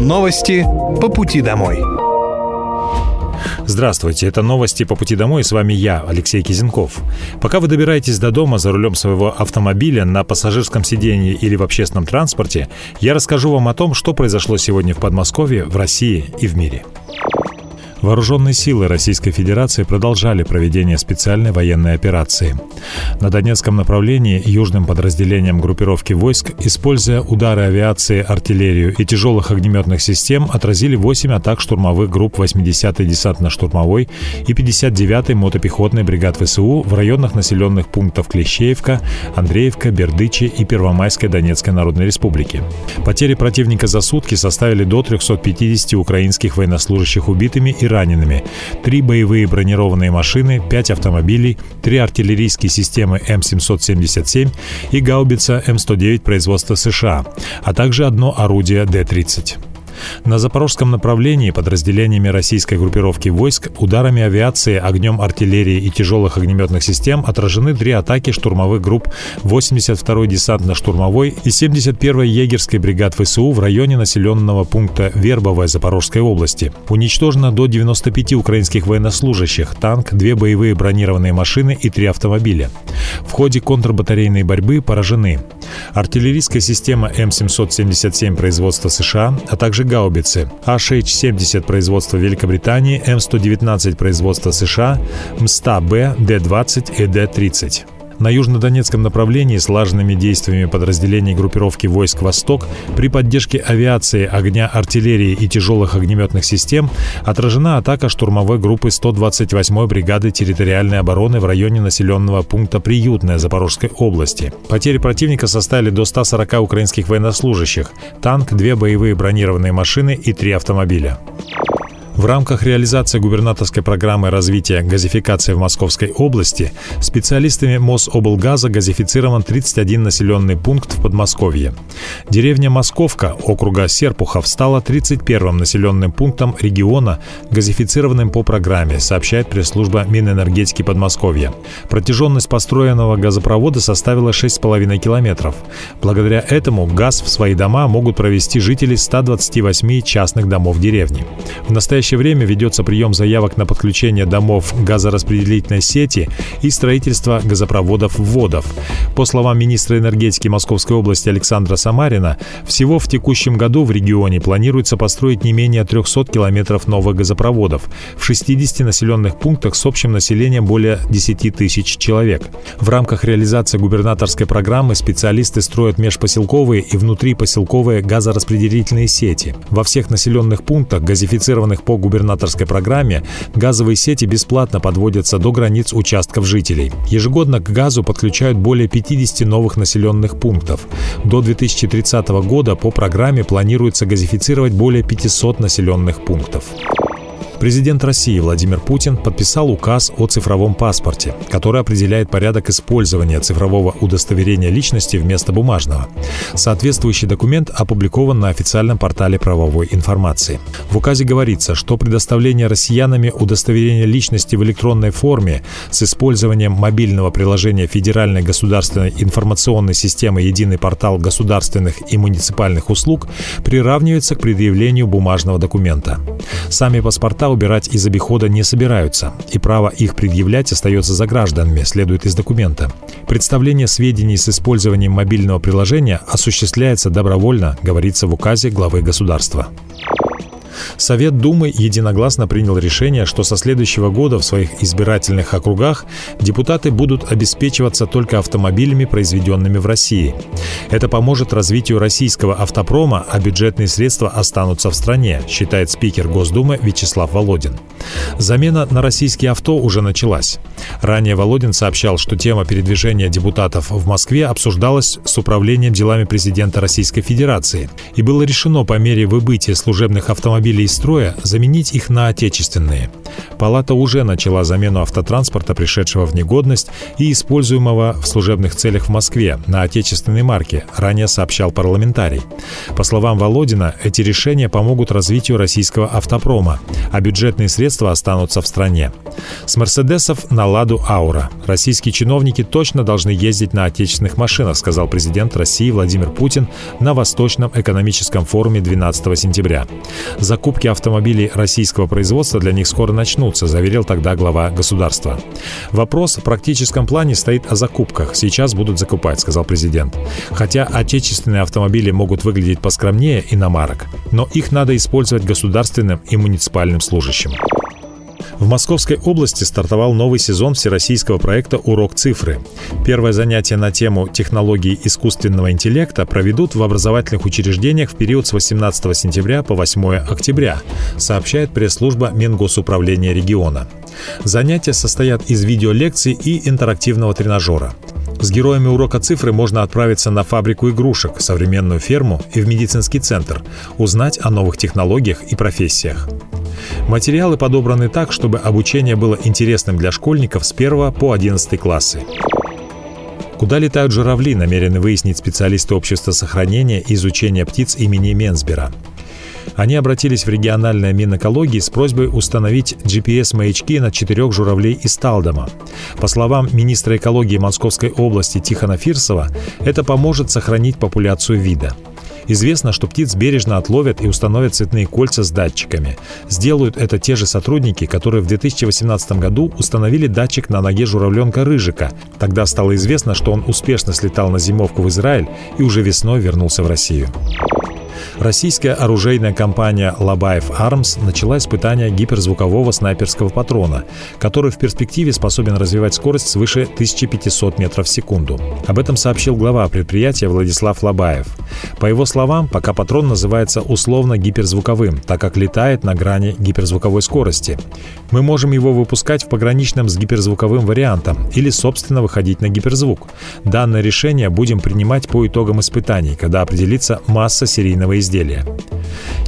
Новости по пути домой. Здравствуйте, это новости по пути домой, с вами я, Алексей Кизенков. Пока вы добираетесь до дома за рулем своего автомобиля на пассажирском сидении или в общественном транспорте, я расскажу вам о том, что произошло сегодня в Подмосковье, в России и в мире. Вооруженные силы Российской Федерации продолжали проведение специальной военной операции. На Донецком направлении южным подразделением группировки войск, используя удары авиации, артиллерию и тяжелых огнеметных систем, отразили 8 атак штурмовых групп 80-й десантно-штурмовой и 59-й мотопехотной бригад ВСУ в районах населенных пунктов Клещеевка, Андреевка, Бердычи и Первомайской Донецкой Народной Республики. Потери противника за сутки составили до 350 украинских военнослужащих убитыми и ранеными, три боевые бронированные машины, пять автомобилей, три артиллерийские системы М777 и гаубица М109 производства США, а также одно орудие Д-30. На запорожском направлении подразделениями российской группировки войск ударами авиации, огнем артиллерии и тяжелых огнеметных систем отражены три атаки штурмовых групп 82-й десантно-штурмовой и 71-й егерской бригад ВСУ в районе населенного пункта Вербовая Запорожской области. Уничтожено до 95 украинских военнослужащих, танк, две боевые бронированные машины и три автомобиля. В ходе контрбатарейной борьбы поражены артиллерийская система М777 производства США, а также гаубицы HH-70 производства Великобритании, М119 производства США, МСТА-Б, Д-20 и Д-30. На южнодонецком направлении слаженными действиями подразделений группировки войск «Восток» при поддержке авиации, огня артиллерии и тяжелых огнеметных систем отражена атака штурмовой группы 128-й бригады территориальной обороны в районе населенного пункта Приютная Запорожской области. Потери противника составили до 140 украинских военнослужащих, танк, две боевые бронированные машины и три автомобиля. В рамках реализации губернаторской программы развития газификации в Московской области специалистами Мособлгаза газифицирован 31 населенный пункт в Подмосковье. Деревня Московка округа Серпухов стала 31-м населенным пунктом региона, газифицированным по программе, сообщает пресс-служба Минэнергетики Подмосковья. Протяженность построенного газопровода составила 6,5 километров. Благодаря этому газ в свои дома могут провести жители 128 частных домов деревни. В настоящее настоящее время ведется прием заявок на подключение домов газораспределительной сети и строительство газопроводов-вводов. По словам министра энергетики Московской области Александра Самарина, всего в текущем году в регионе планируется построить не менее 300 километров новых газопроводов в 60 населенных пунктах с общим населением более 10 тысяч человек. В рамках реализации губернаторской программы специалисты строят межпоселковые и внутрипоселковые газораспределительные сети. Во всех населенных пунктах, газифицированных по губернаторской программе газовые сети бесплатно подводятся до границ участков жителей. Ежегодно к газу подключают более 50 новых населенных пунктов. До 2030 года по программе планируется газифицировать более 500 населенных пунктов. Президент России Владимир Путин подписал указ о цифровом паспорте, который определяет порядок использования цифрового удостоверения личности вместо бумажного. Соответствующий документ опубликован на официальном портале правовой информации. В указе говорится, что предоставление россиянами удостоверения личности в электронной форме с использованием мобильного приложения Федеральной государственной информационной системы «Единый портал государственных и муниципальных услуг» приравнивается к предъявлению бумажного документа. Сами паспорта убирать из обихода не собираются, и право их предъявлять остается за гражданами, следует из документа. Представление сведений с использованием мобильного приложения осуществляется добровольно, говорится в указе главы государства. Совет Думы единогласно принял решение, что со следующего года в своих избирательных округах депутаты будут обеспечиваться только автомобилями, произведенными в России. Это поможет развитию российского автопрома, а бюджетные средства останутся в стране, считает спикер Госдумы Вячеслав Володин. Замена на российские авто уже началась. Ранее Володин сообщал, что тема передвижения депутатов в Москве обсуждалась с управлением делами президента Российской Федерации. И было решено по мере выбытия служебных автомобилей из строя заменить их на отечественные. Палата уже начала замену автотранспорта, пришедшего в негодность и используемого в служебных целях в Москве на отечественной марке, ранее сообщал парламентарий. По словам Володина, эти решения помогут развитию российского автопрома, а бюджетные средства останутся в стране. С «Мерседесов» на «Ладу Аура». Российские чиновники точно должны ездить на отечественных машинах, сказал президент России Владимир Путин на Восточном экономическом форуме 12 сентября. Закупки автомобилей российского производства для них скоро начнутся, заверил тогда глава государства. Вопрос в практическом плане стоит о закупках. Сейчас будут закупать, сказал президент. Хотя отечественные автомобили могут выглядеть поскромнее иномарок, но их надо использовать государственным и муниципальным служащим. В Московской области стартовал новый сезон всероссийского проекта «Урок цифры». Первое занятие на тему технологии искусственного интеллекта проведут в образовательных учреждениях в период с 18 сентября по 8 октября, сообщает пресс-служба Мингосуправления региона. Занятия состоят из видеолекций и интерактивного тренажера. С героями урока цифры можно отправиться на фабрику игрушек, современную ферму и в медицинский центр, узнать о новых технологиях и профессиях. Материалы подобраны так, чтобы обучение было интересным для школьников с 1 по 11 классы. Куда летают журавли, намерены выяснить специалисты общества сохранения и изучения птиц имени Менсбера. Они обратились в региональное Минэкологии с просьбой установить GPS-маячки на четырех журавлей из Талдома. По словам министра экологии Московской области Тихона Фирсова, это поможет сохранить популяцию вида. Известно, что птиц бережно отловят и установят цветные кольца с датчиками. Сделают это те же сотрудники, которые в 2018 году установили датчик на ноге журавленка Рыжика. Тогда стало известно, что он успешно слетал на зимовку в Израиль и уже весной вернулся в Россию. Российская оружейная компания Лабаев Arms начала испытание гиперзвукового снайперского патрона, который в перспективе способен развивать скорость свыше 1500 метров в секунду. Об этом сообщил глава предприятия Владислав Лабаев. По его словам, пока патрон называется условно гиперзвуковым, так как летает на грани гиперзвуковой скорости. Мы можем его выпускать в пограничном с гиперзвуковым вариантом или, собственно, выходить на гиперзвук. Данное решение будем принимать по итогам испытаний, когда определится масса серийного изделия.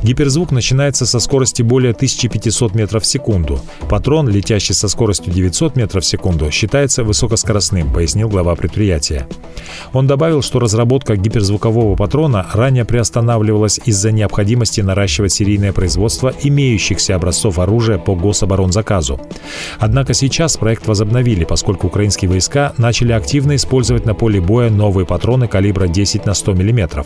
Гиперзвук начинается со скорости более 1500 метров в секунду. Патрон, летящий со скоростью 900 метров в секунду, считается высокоскоростным, пояснил глава предприятия. Он добавил, что разработка гиперзвукового патрона ранее приостанавливалась из-за необходимости наращивать серийное производство имеющихся образцов оружия по гособоронзаказу. Однако сейчас проект возобновили, поскольку украинские войска начали активно использовать на поле боя новые патроны калибра 10 на 100 мм.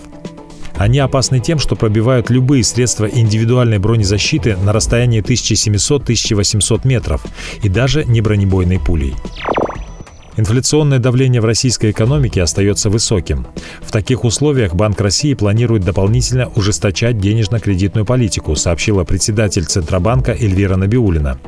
Они опасны тем, что пробивают любые средства индивидуальной бронезащиты на расстоянии 1700-1800 метров и даже не бронебойной пулей. Инфляционное давление в российской экономике остается высоким. В таких условиях Банк России планирует дополнительно ужесточать денежно-кредитную политику, сообщила председатель Центробанка Эльвира Набиулина.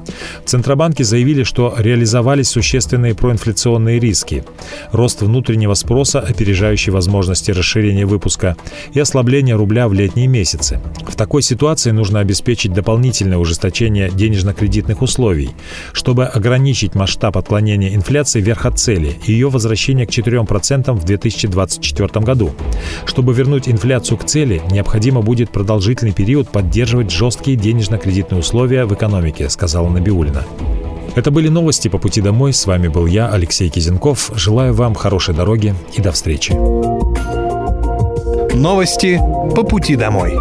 В Центробанке заявили, что реализовались существенные проинфляционные риски. Рост внутреннего спроса, опережающий возможности расширения выпуска, и ослабление рубля в летние месяцы. В такой ситуации нужно обеспечить дополнительное ужесточение денежно-кредитных условий, чтобы ограничить масштаб отклонения инфляции вверх от цели – ее возвращение к 4% в 2024 году. Чтобы вернуть инфляцию к цели, необходимо будет продолжительный период поддерживать жесткие денежно-кредитные условия в экономике, сказала Набиулина. Это были новости по пути домой. С вами был я, Алексей Кизенков. Желаю вам хорошей дороги и до встречи. Новости по пути домой.